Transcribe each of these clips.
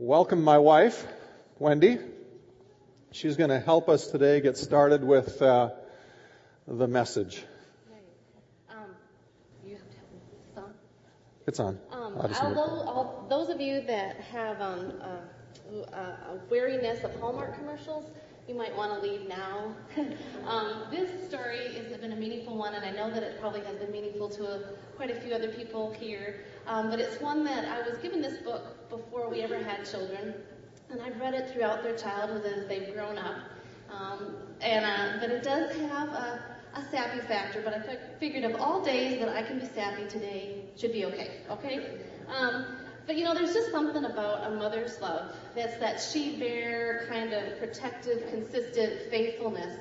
welcome my wife, Wendy. She's going to help us today get started with uh, the message. Um, you have to have this on. It's on. Um, I'll just move it. although, all, those of you that have um, uh, uh, a wariness of Hallmark commercials, you might want to leave now. um, this story has been a meaningful one, and I know that it probably has been meaningful to a, quite a few other people here. Um, but it's one that I was given this book before we ever had children, and I've read it throughout their childhood as they've grown up. Um, and uh, but it does have a, a sappy factor. But I figured of all days that I can be sappy today should be okay. Okay. Um, but you know, there's just something about a mother's love. That's that she bear kind of protective, consistent faithfulness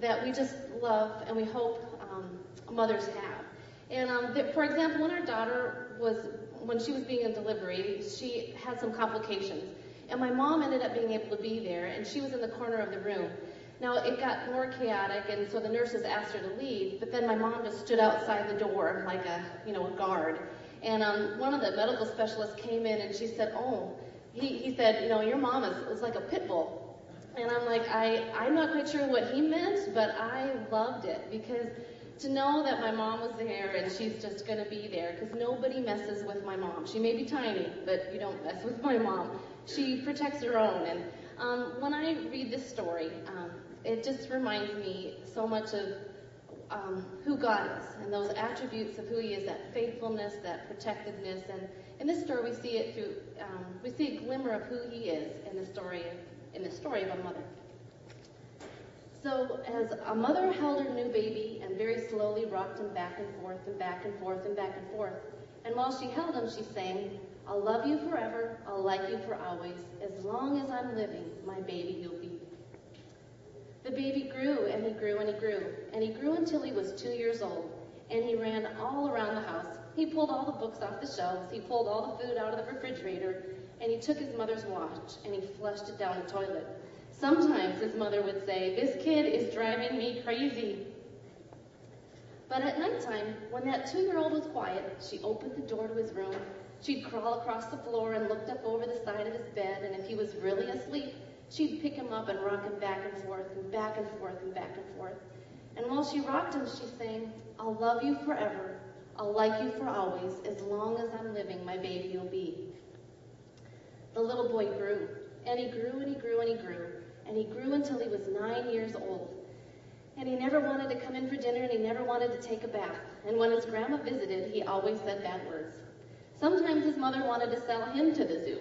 that we just love and we hope um, mothers have. And um, that, for example, when our daughter was, when she was being in delivery, she had some complications. And my mom ended up being able to be there, and she was in the corner of the room. Now, it got more chaotic, and so the nurses asked her to leave, but then my mom just stood outside the door like a, you know, a guard. And um, one of the medical specialists came in, and she said, oh, he, he said, you know, your mom is, is like a pit bull. And I'm like, I, I'm not quite sure what he meant, but I loved it because to know that my mom was there and she's just going to be there because nobody messes with my mom. She may be tiny, but you don't mess with my mom. She protects her own. And um, when I read this story, um, it just reminds me so much of um, who God is and those attributes of who He is, that faithfulness, that protectiveness. And in this story, we see it through, um, we see a glimmer of who He is in the story of, in the story of a mother. So as a mother held her new baby and very slowly rocked him back and forth and back and forth and back and forth, and while she held him, she sang, I'll love you forever, I'll like you for always, as long as I'm living, my baby you'll be. The baby grew and he grew and he grew, and he grew until he was two years old, and he ran all around the house. He pulled all the books off the shelves, he pulled all the food out of the refrigerator, and he took his mother's watch and he flushed it down the toilet. Sometimes his mother would say, This kid is driving me crazy. But at nighttime, when that two year old was quiet, she opened the door to his room. She'd crawl across the floor and looked up over the side of his bed, and if he was really asleep, she'd pick him up and rock him back and forth and back and forth and back and forth. And while she rocked him, she sang, I'll love you forever. I'll like you for always. As long as I'm living, my baby you'll be. The little boy grew, and he grew and he grew and he grew, and he grew until he was nine years old. And he never wanted to come in for dinner, and he never wanted to take a bath. And when his grandma visited, he always said bad words. Sometimes his mother wanted to sell him to the zoo.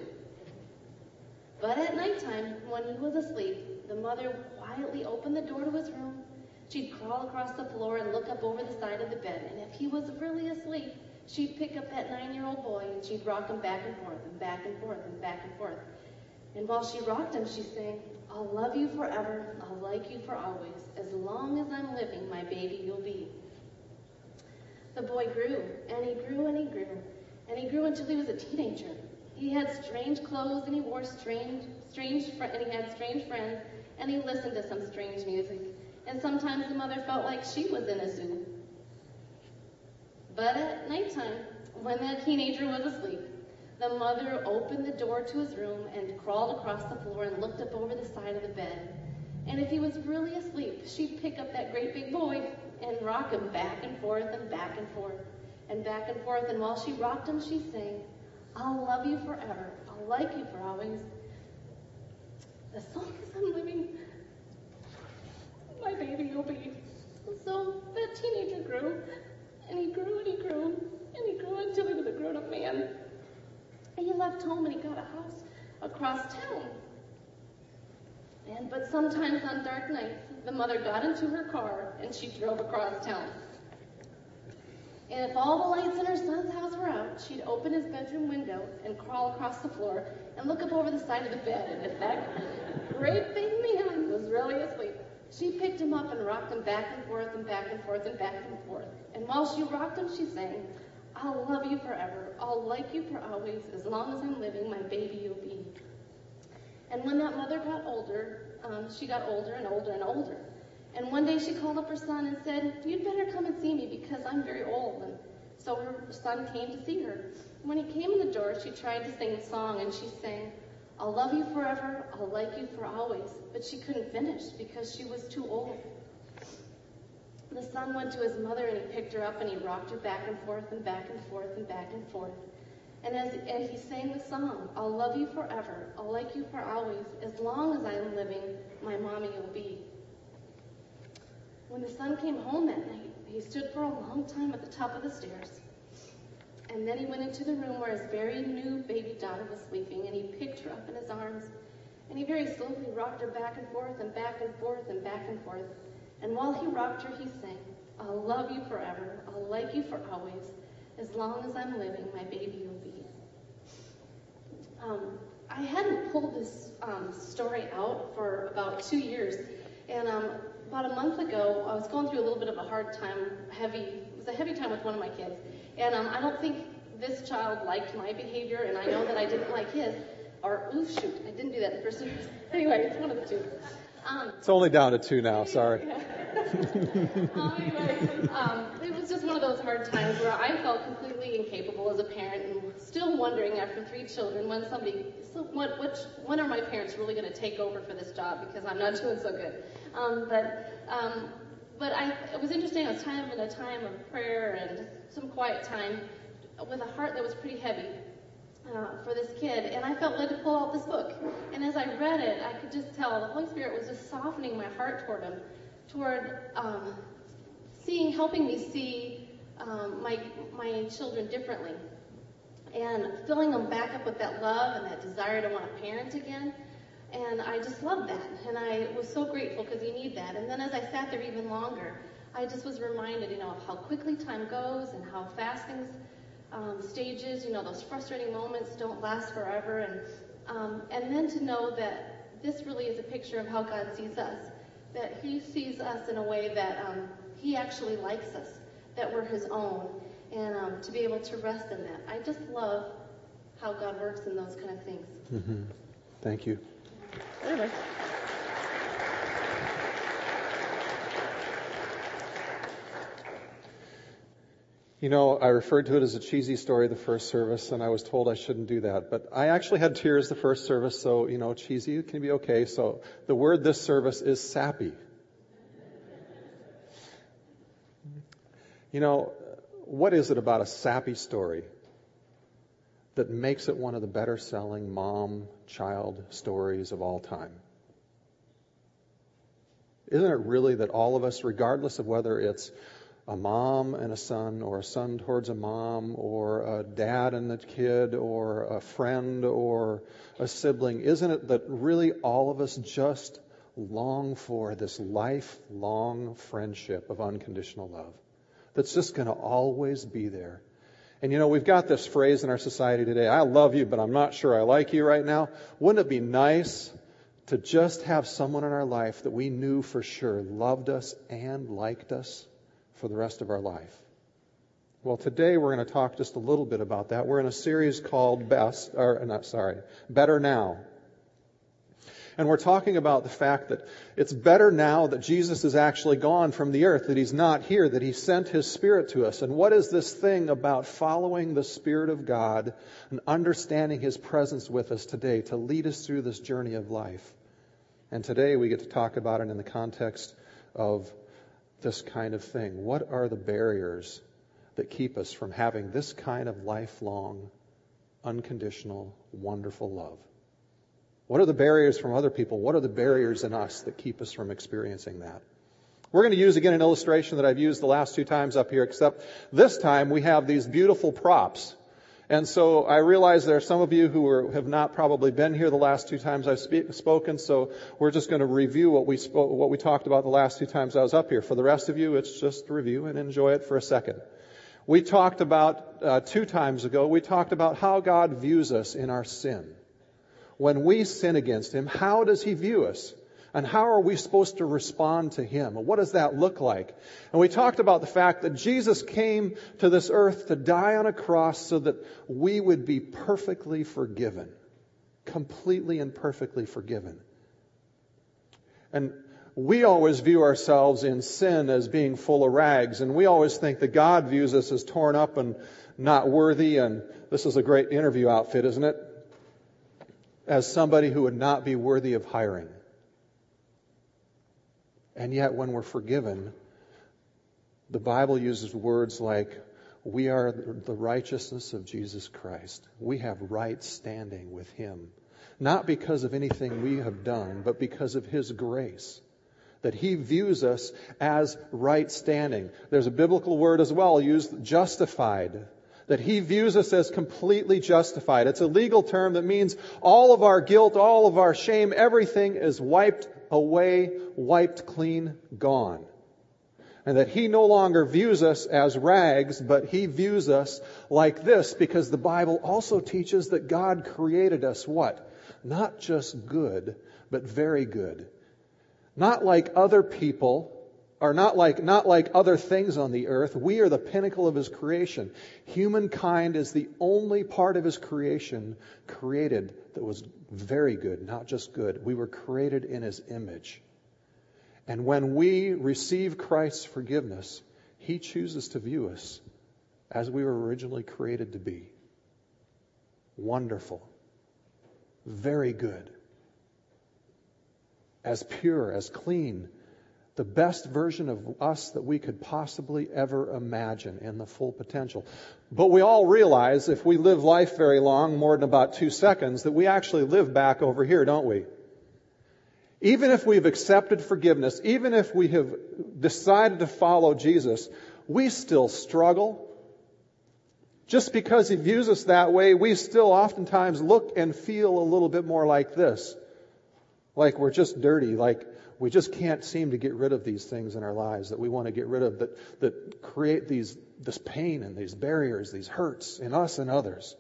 But at nighttime, when he was asleep, the mother quietly opened the door to his room. She'd crawl across the floor and look up over the side of the bed, and if he was really asleep, she'd pick up that nine-year-old boy and she'd rock him back and forth and back and forth and back and forth. And while she rocked him, she sang, I'll love you forever, I'll like you for always. As long as I'm living, my baby you'll be. The boy grew, and he grew and he grew, and he grew until he was a teenager. He had strange clothes, and he wore strange, strange, and he had strange friends, and he listened to some strange music. And sometimes the mother felt like she was in a zoo. But at nighttime, when that teenager was asleep, the mother opened the door to his room and crawled across the floor and looked up over the side of the bed. And if he was really asleep, she'd pick up that great big boy and rock him back and forth and back and forth and back and forth. And while she rocked him, she sang, I'll love you forever. I'll like you for always. As long as I'm living, my baby will be. So that teenager grew, and he grew and he grew, and he grew until he was a grown up man. And he left home and he got a house across town. And but sometimes on dark nights, the mother got into her car and she drove across town. And if all the lights in her son's house were out, she'd open his bedroom window and crawl across the floor and look up over the side of the bed. And if that great big man was really asleep, she picked him up and rocked him back and forth and back and forth and back and forth. And while she rocked him, she sang, I'll love you forever. I'll like you for always. As long as I'm living, my baby you'll be. And when that mother got older, um, she got older and older and older. And one day she called up her son and said, You'd better come and see me because I'm very old. And so her son came to see her. When he came in the door, she tried to sing a song and she sang, I'll love you forever, I'll like you for always. But she couldn't finish because she was too old. The son went to his mother and he picked her up and he rocked her back and forth and back and forth and back and forth. And as and he sang the song, I'll love you forever, I'll like you for always, as long as I am living, my mommy will be. When the son came home that night, he stood for a long time at the top of the stairs. And then he went into the room where his very new baby daughter was sleeping, and he picked her up in his arms, and he very slowly rocked her back and forth and back and forth and back and forth. And while he rocked her, he sang, I'll love you forever, I'll like you for always, as long as I'm living, my baby will be. Um, I hadn't pulled this um, story out for about two years, and um, about a month ago, I was going through a little bit of a hard time, heavy, it was a heavy time with one of my kids, and um, I don't think this child liked my behavior, and I know that I didn't like his, or, ooh, shoot, I didn't do that first time. anyway, it's one of the two. Um, it's only down to two now, sorry. um, anyway, um, it was just one of those hard times where I felt completely incapable as a parent and still wondering after three children when somebody, so what, which, when are my parents really going to take over for this job because I'm not doing so good. Um, but um, but I, it was interesting. It was of in a time of prayer and some quiet time with a heart that was pretty heavy uh, for this kid, and I felt led to pull out this book. And as I read it, I could just tell the Holy Spirit was just softening my heart toward him, toward um, seeing, helping me see um, my my children differently, and filling them back up with that love and that desire to want to parent again. And I just loved that, and I was so grateful because you need that. And then as I sat there even longer, I just was reminded, you know, of how quickly time goes and how fast things um, stages, you know, those frustrating moments don't last forever. And, um, and then to know that this really is a picture of how God sees us, that He sees us in a way that um, He actually likes us, that we're His own, and um, to be able to rest in that. I just love how God works in those kind of things. Mm-hmm. Thank you. Anyway. You know, I referred to it as a cheesy story the first service, and I was told I shouldn't do that. But I actually had tears the first service, so, you know, cheesy can be okay. So the word this service is sappy. You know, what is it about a sappy story that makes it one of the better selling mom child stories of all time? Isn't it really that all of us, regardless of whether it's a mom and a son, or a son towards a mom, or a dad and a kid, or a friend, or a sibling, isn't it that really all of us just long for this lifelong friendship of unconditional love that's just going to always be there? And you know, we've got this phrase in our society today I love you, but I'm not sure I like you right now. Wouldn't it be nice to just have someone in our life that we knew for sure loved us and liked us? For the rest of our life. Well, today we're going to talk just a little bit about that. We're in a series called Best, or uh, not sorry, Better Now. And we're talking about the fact that it's better now that Jesus is actually gone from the earth, that he's not here, that he sent his Spirit to us. And what is this thing about following the Spirit of God and understanding his presence with us today to lead us through this journey of life? And today we get to talk about it in the context of this kind of thing? What are the barriers that keep us from having this kind of lifelong, unconditional, wonderful love? What are the barriers from other people? What are the barriers in us that keep us from experiencing that? We're going to use again an illustration that I've used the last two times up here, except this time we have these beautiful props and so I realize there are some of you who are, have not probably been here the last two times I've spoken, so we're just going to review what we spoke, what we talked about the last two times I was up here. For the rest of you, it's just review and enjoy it for a second. We talked about, uh, two times ago, we talked about how God views us in our sin. When we sin against Him, how does He view us? And how are we supposed to respond to Him? What does that look like? And we talked about the fact that Jesus came to this earth to die on a cross so that we would be perfectly forgiven. Completely and perfectly forgiven. And we always view ourselves in sin as being full of rags, and we always think that God views us as torn up and not worthy, and this is a great interview outfit, isn't it? as somebody who would not be worthy of hiring. And yet, when we're forgiven, the Bible uses words like, we are the righteousness of Jesus Christ. We have right standing with Him. Not because of anything we have done, but because of His grace. That He views us as right standing. There's a biblical word as well used, justified. That He views us as completely justified. It's a legal term that means all of our guilt, all of our shame, everything is wiped away, wiped clean, gone and that he no longer views us as rags, but he views us like this because the Bible also teaches that God created us what? Not just good, but very good. Not like other people, or not like, not like other things on the earth. We are the pinnacle of his creation. Humankind is the only part of his creation created that was very good, not just good. We were created in his image. And when we receive Christ's forgiveness, He chooses to view us as we were originally created to be. Wonderful. Very good. As pure, as clean. The best version of us that we could possibly ever imagine in the full potential. But we all realize if we live life very long, more than about two seconds, that we actually live back over here, don't we? Even if we've accepted forgiveness, even if we have decided to follow Jesus, we still struggle. Just because he views us that way, we still oftentimes look and feel a little bit more like this. Like we're just dirty, like we just can't seem to get rid of these things in our lives that we want to get rid of that, that create these, this pain and these barriers, these hurts in us and others.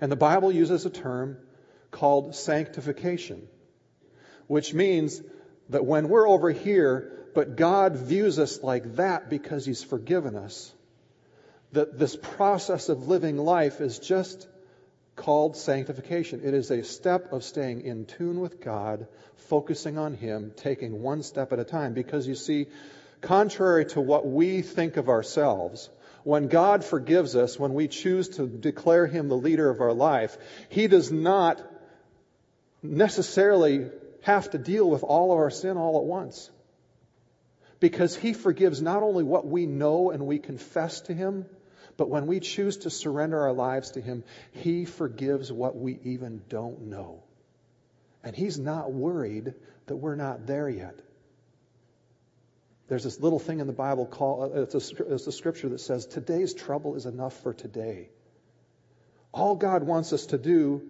And the Bible uses a term called sanctification which means that when we're over here, but God views us like that because He's forgiven us, that this process of living life is just called sanctification. It is a step of staying in tune with God, focusing on Him, taking one step at a time. Because you see, contrary to what we think of ourselves, when God forgives us, when we choose to declare Him the leader of our life, He does not necessarily have to deal with all of our sin all at once. Because He forgives not only what we know and we confess to Him, but when we choose to surrender our lives to Him, He forgives what we even don't know. And He's not worried that we're not there yet. There's this little thing in the Bible called, uh, it's a, it's a scripture that says, today's trouble is enough for today. All God wants us to do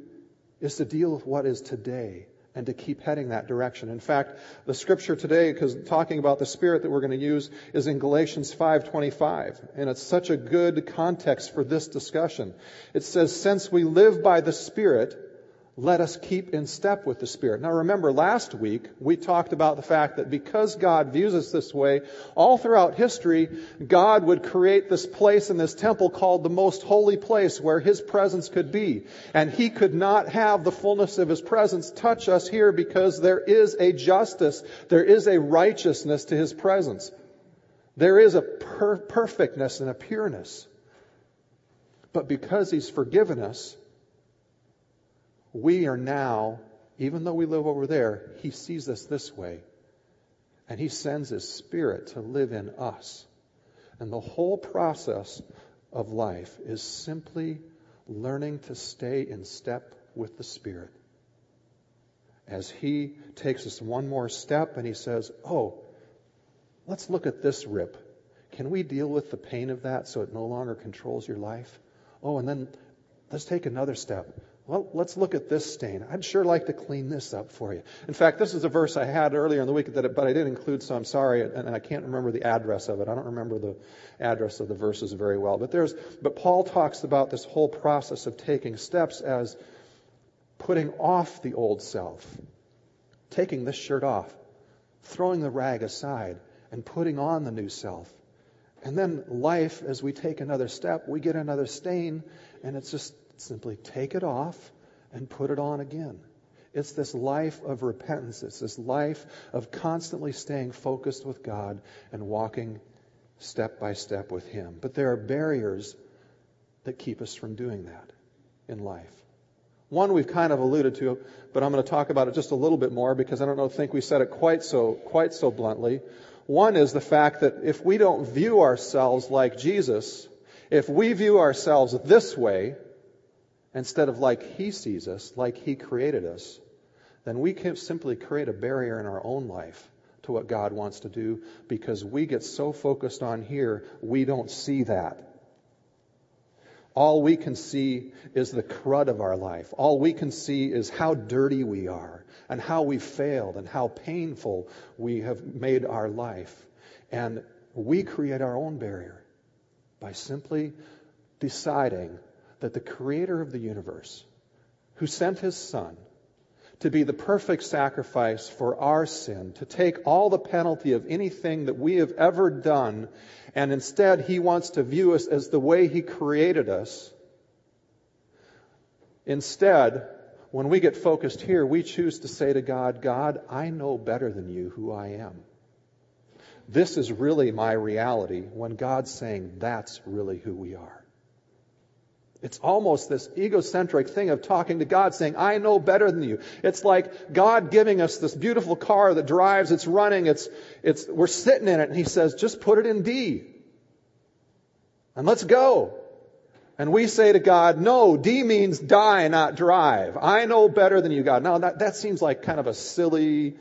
is to deal with what is today and to keep heading that direction. In fact, the scripture today, because talking about the spirit that we're going to use, is in Galatians 5:25, and it's such a good context for this discussion. It says, "Since we live by the Spirit, let us keep in step with the Spirit. Now remember, last week we talked about the fact that because God views us this way, all throughout history, God would create this place in this temple called the most holy place where His presence could be. And He could not have the fullness of His presence touch us here because there is a justice, there is a righteousness to His presence. There is a per- perfectness and a pureness. But because He's forgiven us, we are now, even though we live over there, He sees us this way. And He sends His Spirit to live in us. And the whole process of life is simply learning to stay in step with the Spirit. As He takes us one more step and He says, Oh, let's look at this rip. Can we deal with the pain of that so it no longer controls your life? Oh, and then let's take another step. Well, let's look at this stain. I'd sure like to clean this up for you. In fact, this is a verse I had earlier in the week, that, but I didn't include, so I'm sorry, and I can't remember the address of it. I don't remember the address of the verses very well. But there's, but Paul talks about this whole process of taking steps as putting off the old self, taking this shirt off, throwing the rag aside, and putting on the new self. And then life, as we take another step, we get another stain, and it's just simply take it off and put it on again. It's this life of repentance. It's this life of constantly staying focused with God and walking step by step with Him. But there are barriers that keep us from doing that in life. One we've kind of alluded to, but I'm going to talk about it just a little bit more because I don't know, think we said it quite so, quite so bluntly. One is the fact that if we don't view ourselves like Jesus, if we view ourselves this way, instead of like He sees us, like He created us, then we can simply create a barrier in our own life to what God wants to do because we get so focused on here, we don't see that. All we can see is the crud of our life. All we can see is how dirty we are and how we failed and how painful we have made our life. And we create our own barrier by simply deciding that the creator of the universe, who sent his son to be the perfect sacrifice for our sin, to take all the penalty of anything that we have ever done, and instead he wants to view us as the way he created us. Instead, when we get focused here, we choose to say to God, God, I know better than you who I am. This is really my reality when God's saying that's really who we are. It's almost this egocentric thing of talking to God saying, I know better than you. It's like God giving us this beautiful car that drives, it's running, it's, it's, we're sitting in it, and He says, just put it in D. And let's go. And we say to God, no, D means die, not drive. I know better than you, God. Now that, that seems like kind of a silly,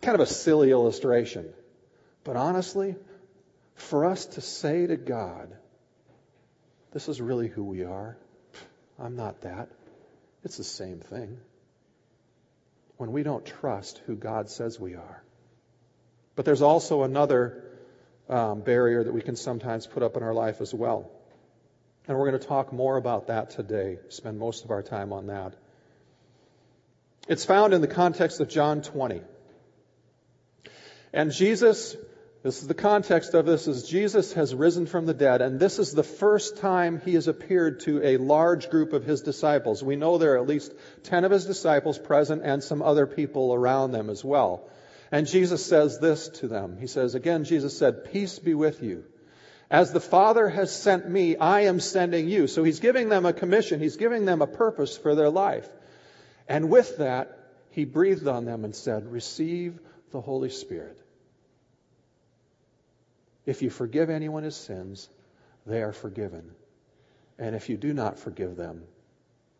kind of a silly illustration. But honestly, for us to say to God, this is really who we are. I'm not that. It's the same thing. When we don't trust who God says we are. But there's also another um, barrier that we can sometimes put up in our life as well. And we're going to talk more about that today, spend most of our time on that. It's found in the context of John 20. And Jesus this is the context of this is Jesus has risen from the dead and this is the first time he has appeared to a large group of his disciples. We know there are at least 10 of his disciples present and some other people around them as well. And Jesus says this to them. He says, again, Jesus said, peace be with you. As the Father has sent me, I am sending you. So he's giving them a commission. He's giving them a purpose for their life. And with that, he breathed on them and said, receive the Holy Spirit. If you forgive anyone his sins, they are forgiven. And if you do not forgive them,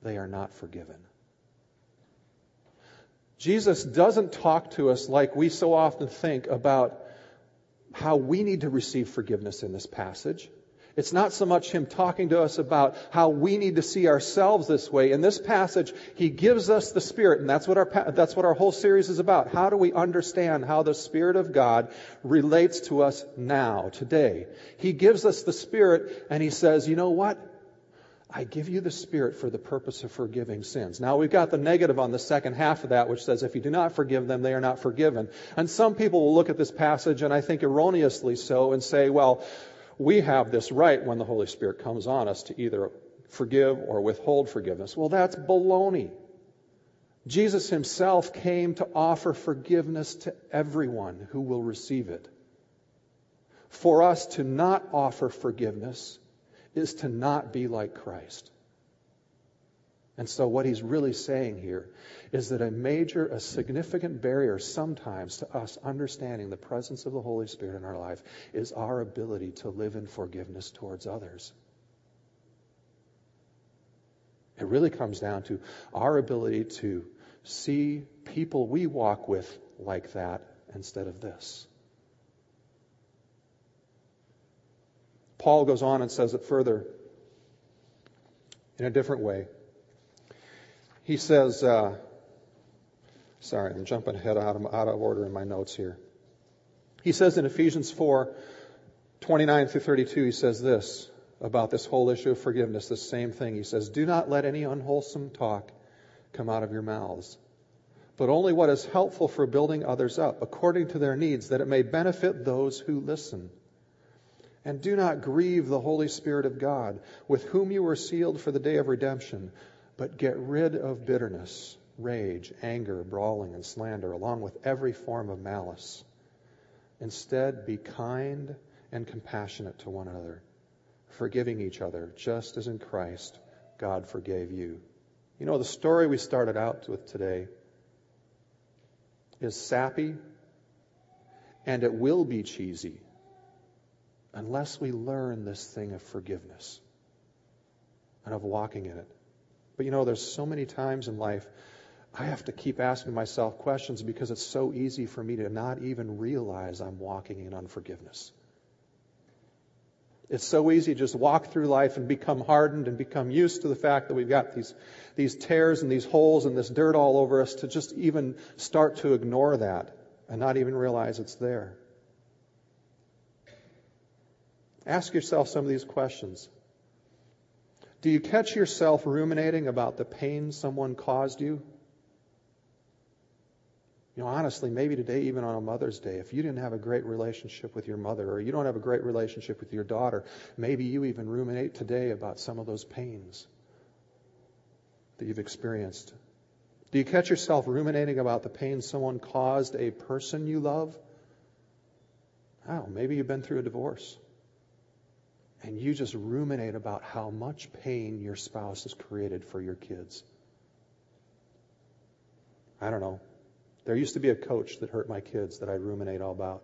they are not forgiven. Jesus doesn't talk to us like we so often think about how we need to receive forgiveness in this passage. It's not so much him talking to us about how we need to see ourselves this way. In this passage, he gives us the Spirit, and that's what our, that's what our whole series is about. How do we understand how the Spirit of God relates to us now, today? He gives us the Spirit, and he says, you know what? I give you the Spirit for the purpose of forgiving sins. Now we've got the negative on the second half of that, which says if you do not forgive them, they are not forgiven. And some people will look at this passage, and I think erroneously so, and say, well, we have this right when the Holy Spirit comes on us to either forgive or withhold forgiveness. Well, that's baloney. Jesus himself came to offer forgiveness to everyone who will receive it. For us to not offer forgiveness is to not be like Christ. And so, what he's really saying here is that a major, a significant barrier sometimes to us understanding the presence of the Holy Spirit in our life is our ability to live in forgiveness towards others. It really comes down to our ability to see people we walk with like that instead of this. Paul goes on and says it further in a different way. He says, uh, sorry, I'm jumping ahead out of, out of order in my notes here. He says in Ephesians 4, 29 through 32, he says this about this whole issue of forgiveness, the same thing. He says, Do not let any unwholesome talk come out of your mouths, but only what is helpful for building others up according to their needs, that it may benefit those who listen. And do not grieve the Holy Spirit of God, with whom you were sealed for the day of redemption. But get rid of bitterness, rage, anger, brawling, and slander, along with every form of malice. Instead, be kind and compassionate to one another, forgiving each other, just as in Christ God forgave you. You know, the story we started out with today is sappy and it will be cheesy unless we learn this thing of forgiveness and of walking in it. But you know, there's so many times in life I have to keep asking myself questions because it's so easy for me to not even realize I'm walking in unforgiveness. It's so easy to just walk through life and become hardened and become used to the fact that we've got these, these tears and these holes and this dirt all over us to just even start to ignore that and not even realize it's there. Ask yourself some of these questions. Do you catch yourself ruminating about the pain someone caused you? You know, honestly, maybe today, even on a Mother's Day, if you didn't have a great relationship with your mother or you don't have a great relationship with your daughter, maybe you even ruminate today about some of those pains that you've experienced. Do you catch yourself ruminating about the pain someone caused a person you love? Oh, maybe you've been through a divorce. And you just ruminate about how much pain your spouse has created for your kids. I don't know. There used to be a coach that hurt my kids that I ruminate all about.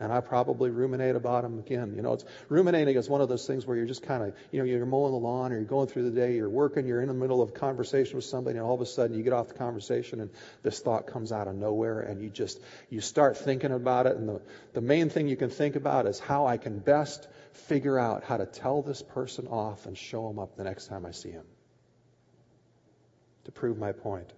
And I probably ruminate about them again. You know, it's ruminating is one of those things where you're just kind of, you know, you're mowing the lawn or you're going through the day, you're working, you're in the middle of a conversation with somebody, and all of a sudden you get off the conversation and this thought comes out of nowhere and you just, you start thinking about it. And the, the main thing you can think about is how I can best figure out how to tell this person off and show him up the next time I see him to prove my point.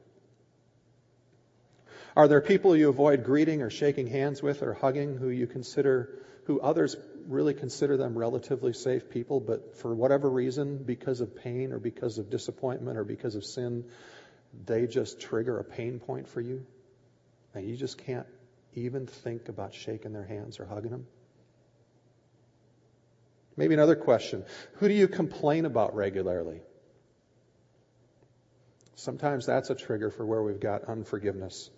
Are there people you avoid greeting or shaking hands with or hugging who you consider, who others really consider them relatively safe people, but for whatever reason, because of pain or because of disappointment or because of sin, they just trigger a pain point for you? And you just can't even think about shaking their hands or hugging them? Maybe another question. Who do you complain about regularly? Sometimes that's a trigger for where we've got unforgiveness.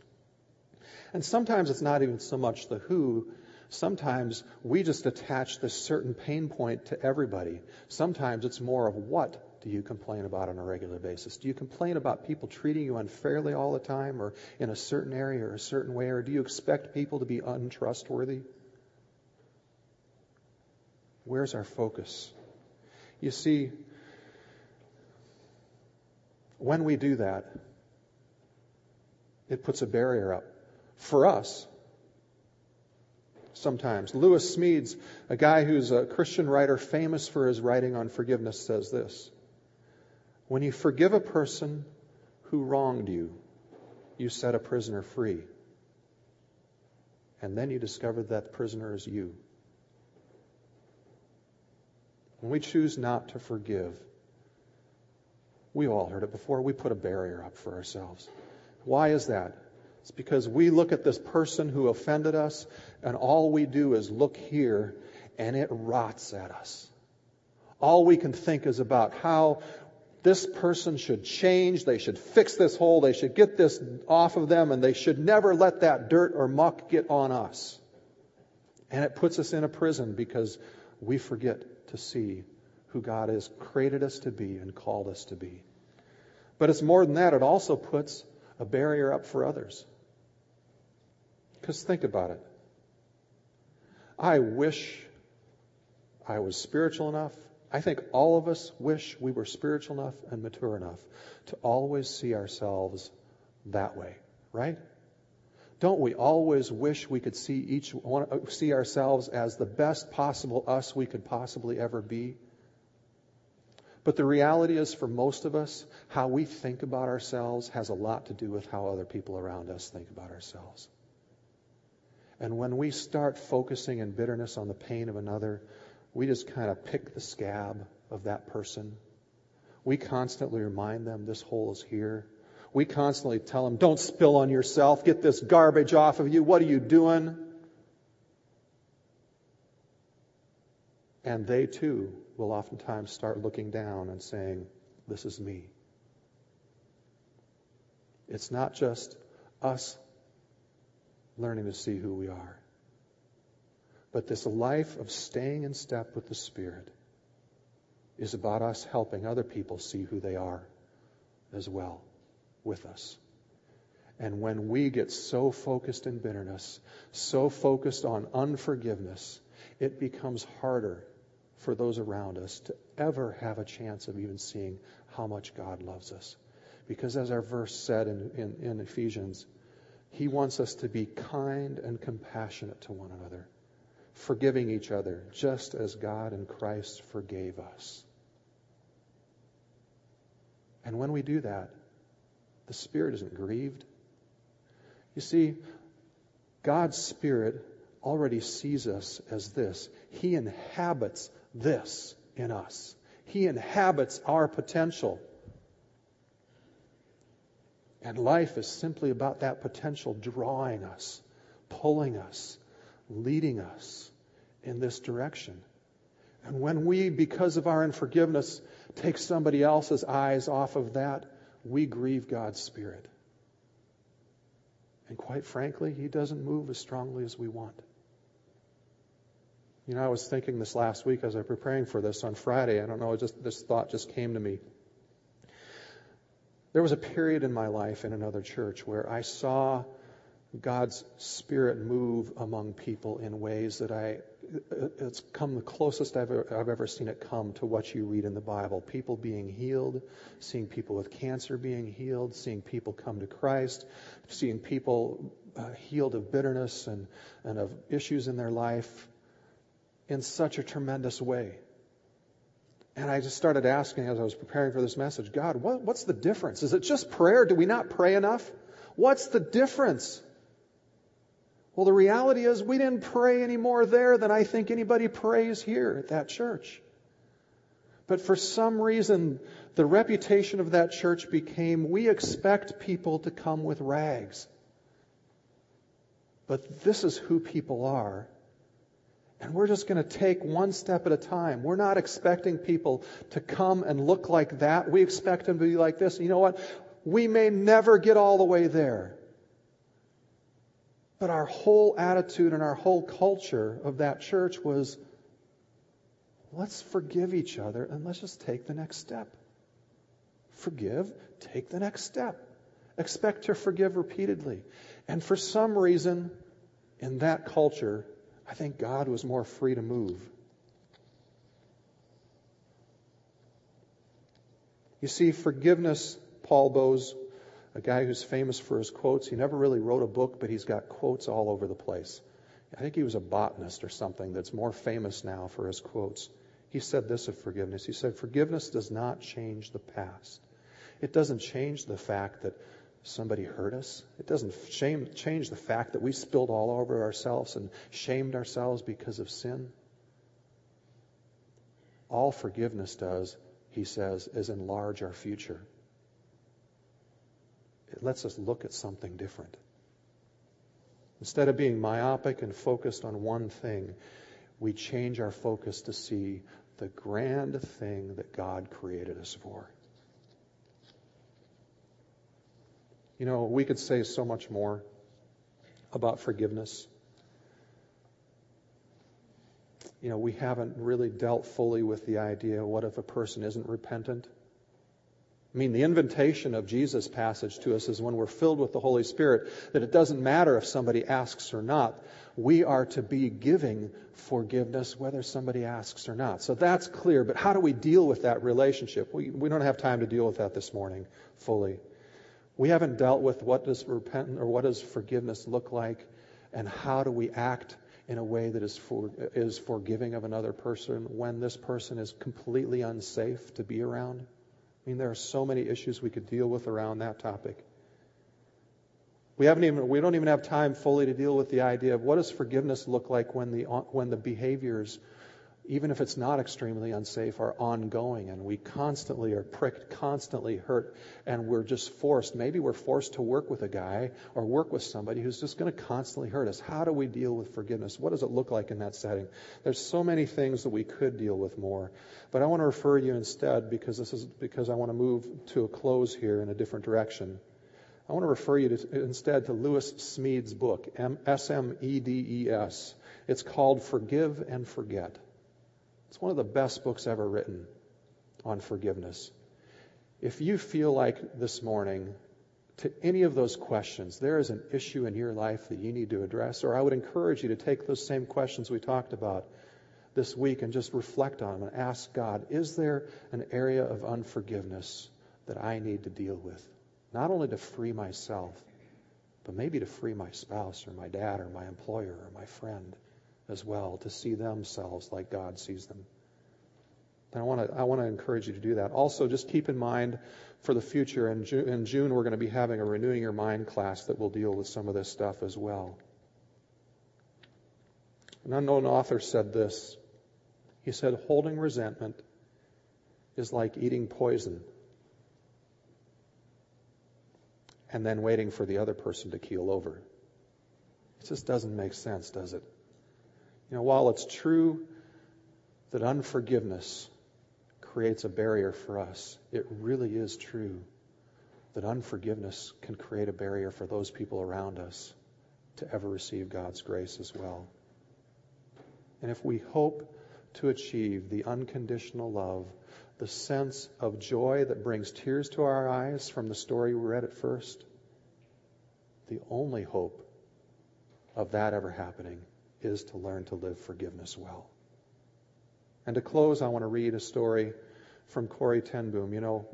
And sometimes it's not even so much the who. Sometimes we just attach this certain pain point to everybody. Sometimes it's more of what do you complain about on a regular basis? Do you complain about people treating you unfairly all the time or in a certain area or a certain way? Or do you expect people to be untrustworthy? Where's our focus? You see, when we do that, it puts a barrier up for us. Sometimes. Lewis Smedes, a guy who's a Christian writer famous for his writing on forgiveness, says this When you forgive a person who wronged you, you set a prisoner free. And then you discover that prisoner is you. When we choose not to forgive, we've all heard it before, we put a barrier up for ourselves. Why is that? It's because we look at this person who offended us, and all we do is look here, and it rots at us. All we can think is about how this person should change, they should fix this hole, they should get this off of them, and they should never let that dirt or muck get on us. And it puts us in a prison because we forget to see who God has created us to be and called us to be. But it's more than that, it also puts a barrier up for others. Because think about it. I wish I was spiritual enough. I think all of us wish we were spiritual enough and mature enough to always see ourselves that way, right? Don't we always wish we could see each one, see ourselves as the best possible us we could possibly ever be? But the reality is, for most of us, how we think about ourselves has a lot to do with how other people around us think about ourselves. And when we start focusing in bitterness on the pain of another, we just kind of pick the scab of that person. We constantly remind them this hole is here. We constantly tell them, don't spill on yourself. Get this garbage off of you. What are you doing? And they too will oftentimes start looking down and saying, This is me. It's not just us learning to see who we are. But this life of staying in step with the Spirit is about us helping other people see who they are as well with us. And when we get so focused in bitterness, so focused on unforgiveness, it becomes harder for those around us to ever have a chance of even seeing how much God loves us. Because as our verse said in, in, in Ephesians, He wants us to be kind and compassionate to one another, forgiving each other, just as God and Christ forgave us. And when we do that, the Spirit isn't grieved. You see, God's Spirit already sees us as this. He inhabits this in us. He inhabits our potential. And life is simply about that potential drawing us, pulling us, leading us in this direction. And when we, because of our unforgiveness, take somebody else's eyes off of that, we grieve God's Spirit. And quite frankly, He doesn't move as strongly as we want. You know, I was thinking this last week as I was preparing for this on Friday. I don't know, just this thought just came to me. There was a period in my life in another church where I saw God's Spirit move among people in ways that I, it's come the closest I've ever, I've ever seen it come to what you read in the Bible. People being healed, seeing people with cancer being healed, seeing people come to Christ, seeing people uh, healed of bitterness and, and of issues in their life in such a tremendous way. And I just started asking as I was preparing for this message God, what, what's the difference? Is it just prayer? Do we not pray enough? What's the difference? Well, the reality is we didn't pray any more there than I think anybody prays here at that church. But for some reason, the reputation of that church became we expect people to come with rags. But this is who people are. And we're just going to take one step at a time. We're not expecting people to come and look like that. We expect them to be like this. And you know what? We may never get all the way there. But our whole attitude and our whole culture of that church was let's forgive each other and let's just take the next step. Forgive, take the next step. Expect to forgive repeatedly. And for some reason, in that culture, I think God was more free to move. You see, forgiveness, Paul Boese, a guy who's famous for his quotes, he never really wrote a book, but he's got quotes all over the place. I think he was a botanist or something that's more famous now for his quotes. He said this of forgiveness. He said, Forgiveness does not change the past. It doesn't change the fact that somebody hurt us. It doesn't shame, change the fact that we spilled all over ourselves and shamed ourselves because of sin. All forgiveness does, he says, is enlarge our future. It lets us look at something different. Instead of being myopic and focused on one thing, we change our focus to see the grand thing that God created us for. You know, we could say so much more about forgiveness. You know, we haven't really dealt fully with the idea what if a person isn't repentant? I mean, the invitation of Jesus' passage to us is when we're filled with the Holy Spirit, that it doesn't matter if somebody asks or not. We are to be giving forgiveness whether somebody asks or not. So that's clear. But how do we deal with that relationship? We, we don't have time to deal with that this morning fully. We haven't dealt with what does repentance or what does forgiveness look like and how do we act in a way that is for, is forgiving of another person when this person is completely unsafe to be around. I mean, there are so many issues we could deal with around that topic. We haven't even we don't even have time fully to deal with the idea of what does forgiveness look like when the when the behaviors even if it's not extremely unsafe, are ongoing and we constantly are pricked, constantly hurt, and we're just forced. Maybe we're forced to work with a guy or work with somebody who's just going to constantly hurt us. How do we deal with forgiveness? What does it look like in that setting? There's so many things that we could deal with more. But I want to refer you instead, because this is because I want to move to a close here in a different direction. I want to refer you to, instead to Lewis Smedes' book, S M E D E S. It's called Forgive and Forget. It's one of the best books ever written on forgiveness. If you feel like this morning, to any of those questions, there is an issue in your life that you need to address, or I would encourage you to take those same questions we talked about this week and just reflect on them and ask God, is there an area of unforgiveness that I need to deal with? Not only to free myself, but maybe to free my spouse or my dad or my employer or my friend as well, to see themselves like God sees them. And I want to I want to encourage you to do that. Also, just keep in mind for the future. In June, in June, we're going to be having a renewing your mind class that will deal with some of this stuff as well. An unknown author said this. He said, "Holding resentment is like eating poison." And then waiting for the other person to keel over. It just doesn't make sense, does it? You know, while it's true that unforgiveness creates a barrier for us, it really is true that unforgiveness can create a barrier for those people around us to ever receive God's grace as well. And if we hope to achieve the unconditional love, the sense of joy that brings tears to our eyes from the story we read at first, the only hope of that ever happening is to learn to live forgiveness well. And to close, I want to read a story from Corrie ten Boom. You know,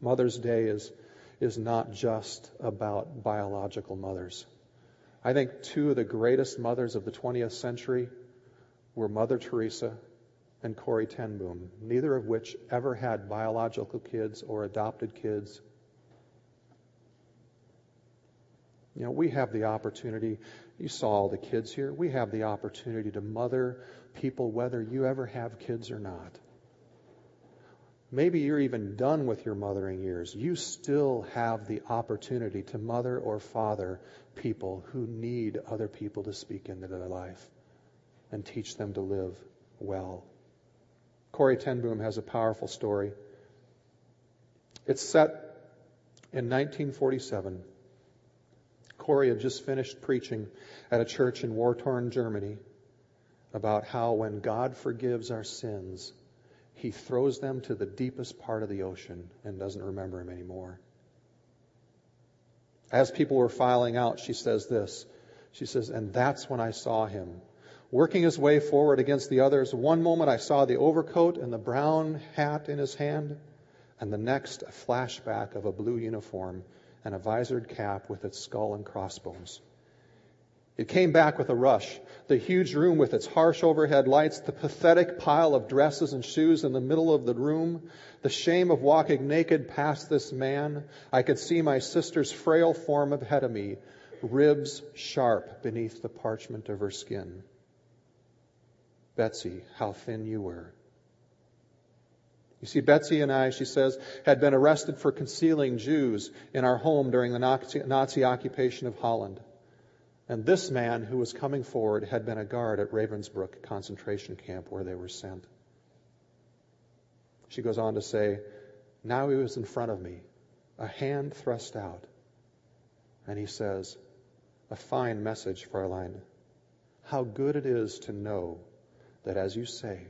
Mother's Day is, is not just about biological mothers. I think two of the greatest mothers of the 20th century were Mother Teresa and Corrie ten Boom, neither of which ever had biological kids or adopted kids You know, we have the opportunity, you saw all the kids here, we have the opportunity to mother people whether you ever have kids or not. Maybe you're even done with your mothering years. You still have the opportunity to mother or father people who need other people to speak into their life and teach them to live well. Corrie ten Boom has a powerful story. It's set in 1947 Corrie had just finished preaching at a church in war torn Germany about how when God forgives our sins, he throws them to the deepest part of the ocean and doesn't remember them anymore. As people were filing out, she says this. She says, and that's when I saw him. Working his way forward against the others, one moment I saw the overcoat and the brown hat in his hand, and the next a flashback of a blue uniform and a visored cap with its skull and crossbones. It came back with a rush. The huge room with its harsh overhead lights, the pathetic pile of dresses and shoes in the middle of the room, the shame of walking naked past this man. I could see my sister's frail form ahead of me, ribs sharp beneath the parchment of her skin. Betsy, how thin you were. You see, Betsy and I, she says, had been arrested for concealing Jews in our home during the Nazi, Nazi, occupation of Holland. And this man who was coming forward had been a guard at Ravensbrück concentration camp where they were sent. She goes on to say, Now he was in front of me, a hand thrust out. And he says, A fine message, Fräulein. How good it is to know that, as you say,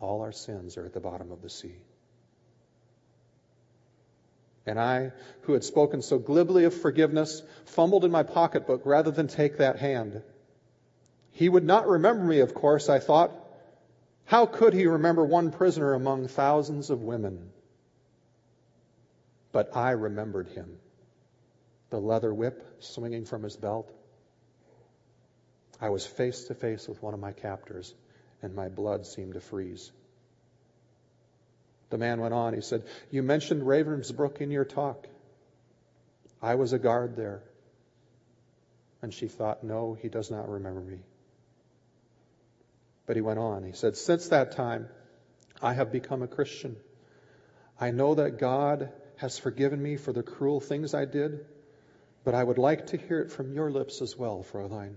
all our sins are at the bottom of the sea. And I, who had spoken so glibly of forgiveness, fumbled in my pocketbook rather than take that hand. He would not remember me, of course, I thought. How could he remember one prisoner among thousands of women? But I remembered him. The leather whip swinging from his belt. I was face to face with one of my captors and my blood seemed to freeze. The man went on. He said, You mentioned Ravensbrück in your talk. I was a guard there. And she thought, No, he does not remember me. But he went on. He said, Since that time, I have become a Christian. I know that God has forgiven me for the cruel things I did, but I would like to hear it from your lips as well, Fräulein.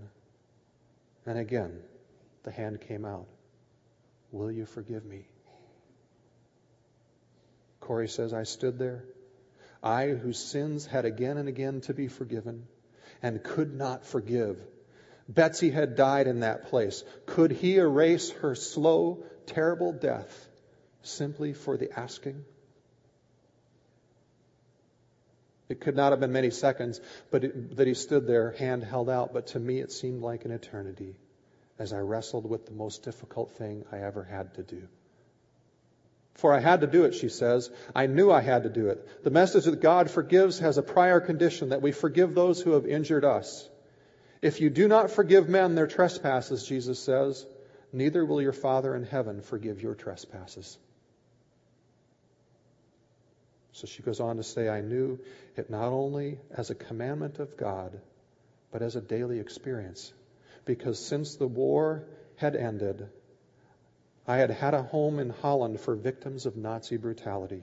And again, the hand came out. Will you forgive me? Corrie says, I stood there, I whose sins had again and again to be forgiven and could not forgive. Betsy had died in that place. Could he erase her slow, terrible death simply for the asking? It could not have been many seconds, but it, that he stood there, hand held out, but to me it seemed like an eternity as I wrestled with the most difficult thing I ever had to do. For I had to do it, she says. I knew I had to do it. The message that God forgives has a prior condition that we forgive those who have injured us. If you do not forgive men their trespasses, Jesus says, neither will your Father in heaven forgive your trespasses. So she goes on to say, I knew it not only as a commandment of God, but as a daily experience. Because since the war had ended, I had had a home in Holland for victims of Nazi brutality.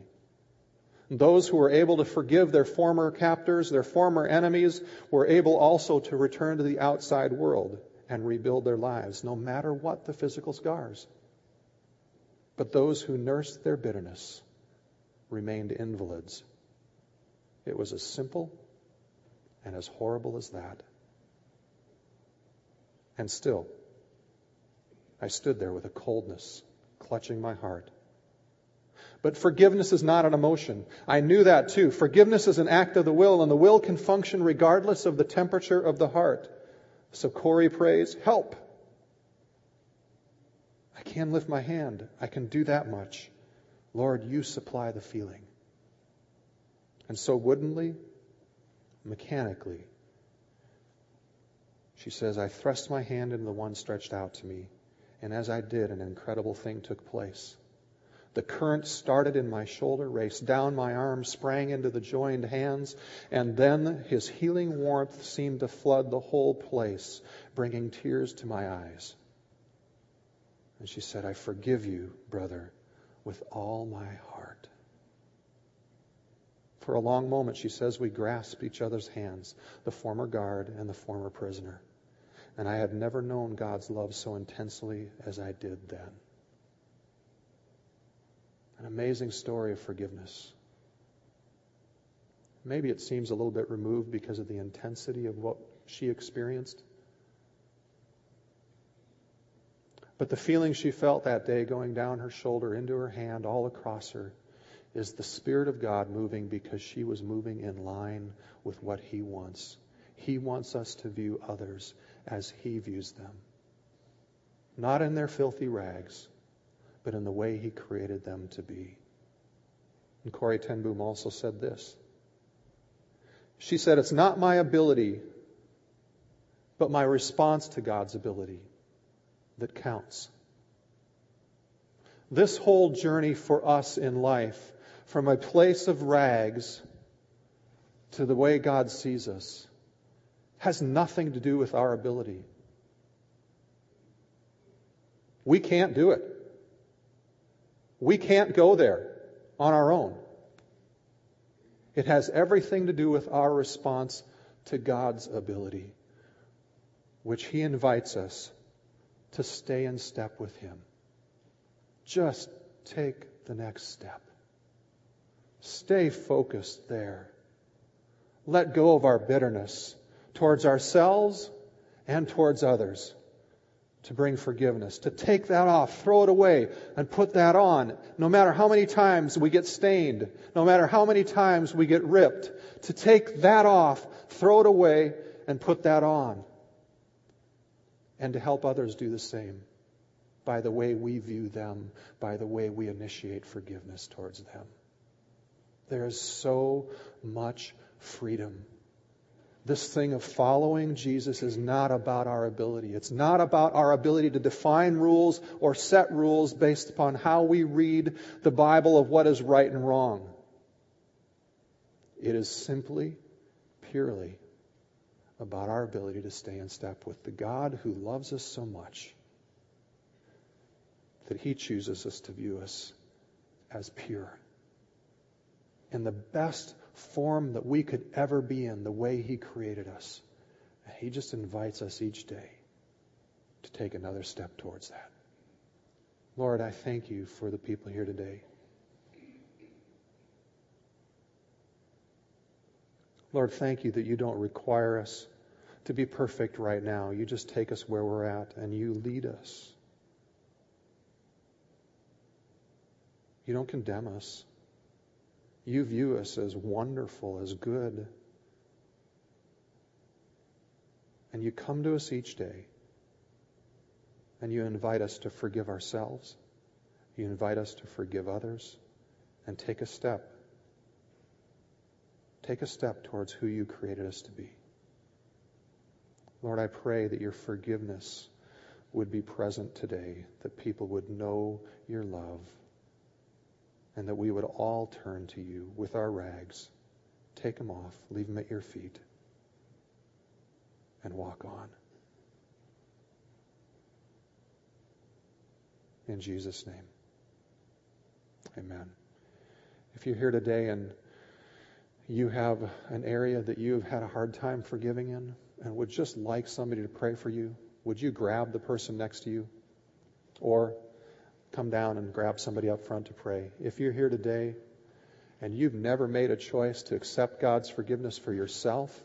Those who were able to forgive their former captors, their former enemies, were able also to return to the outside world and rebuild their lives, no matter what the physical scars. But those who nursed their bitterness remained invalids. It was as simple and as horrible as that. And still, I stood there with a coldness clutching my heart. But forgiveness is not an emotion. I knew that too. Forgiveness is an act of the will, and the will can function regardless of the temperature of the heart. So Corrie prays, Help! I can lift my hand. I can do that much. Lord, you supply the feeling. And so woodenly, mechanically, she says, I thrust my hand into the one stretched out to me. And as I did, an incredible thing took place. The current started in my shoulder, raced down my arm, sprang into the joined hands, and then his healing warmth seemed to flood the whole place, bringing tears to my eyes. And she said, I forgive you, brother, with all my heart. For a long moment, she says, we grasped each other's hands, the former guard and the former prisoner. And I had never known God's love so intensely as I did then. An amazing story of forgiveness. Maybe it seems a little bit removed because of the intensity of what she experienced. But the feeling she felt that day going down her shoulder, into her hand, all across her, is the Spirit of God moving because she was moving in line with what He wants. He wants us to view others as He views them. Not in their filthy rags, but in the way He created them to be. And Corrie ten Boom also said this. She said, It's not my ability, but my response to God's ability that counts. This whole journey for us in life, from a place of rags to the way God sees us, has nothing to do with our ability. We can't do it. We can't go there on our own. It has everything to do with our response to God's ability, which He invites us to stay in step with Him. Just take the next step. Stay focused there. Let go of our bitterness towards ourselves and towards others to bring forgiveness, to take that off, throw it away, and put that on. No matter how many times we get stained, no matter how many times we get ripped, to take that off, throw it away, and put that on. And to help others do the same by the way we view them, by the way we initiate forgiveness towards them. There is so much freedom this thing of following Jesus is not about our ability. It's not about our ability to define rules or set rules based upon how we read the Bible of what is right and wrong. It is simply, purely about our ability to stay in step with the God who loves us so much that he chooses us to view us as pure. And the best form that we could ever be in, the way He created us. And He just invites us each day to take another step towards that. Lord, I thank you for the people here today. Lord, thank you that you don't require us to be perfect right now. You just take us where we're at and you lead us. You don't condemn us. You view us as wonderful, as good. And you come to us each day and you invite us to forgive ourselves. You invite us to forgive others and take a step. Take a step towards who you created us to be. Lord, I pray that your forgiveness would be present today, that people would know your love, and that we would all turn to you with our rags, take them off, leave them at your feet, and walk on. In Jesus' name. Amen. If you're here today and you have an area that you've had a hard time forgiving in and would just like somebody to pray for you, would you grab the person next to you? Or come down and grab somebody up front to pray. If you're here today and you've never made a choice to accept God's forgiveness for yourself,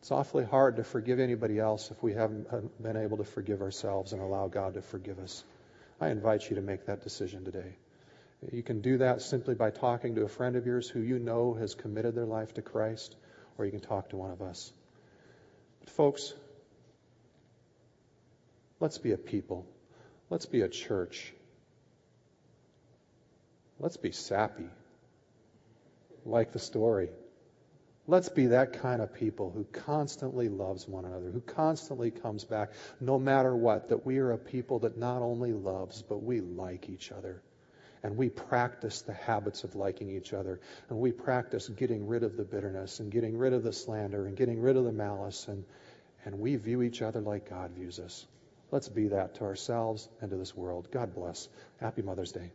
it's awfully hard to forgive anybody else if we haven't uh, been able to forgive ourselves and allow God to forgive us. I invite you to make that decision today. You can do that simply by talking to a friend of yours who you know has committed their life to Christ, or you can talk to one of us. But, folks, let's be a people. Let's be a church. Let's be sappy, like the story. Let's be that kind of people who constantly loves one another, who constantly comes back, no matter what, that we are a people that not only loves, but we like each other. And we practice the habits of liking each other. And we practice getting rid of the bitterness and getting rid of the slander and getting rid of the malice. And, and we view each other like God views us. Let's be that to ourselves and to this world. God bless. Happy Mother's Day.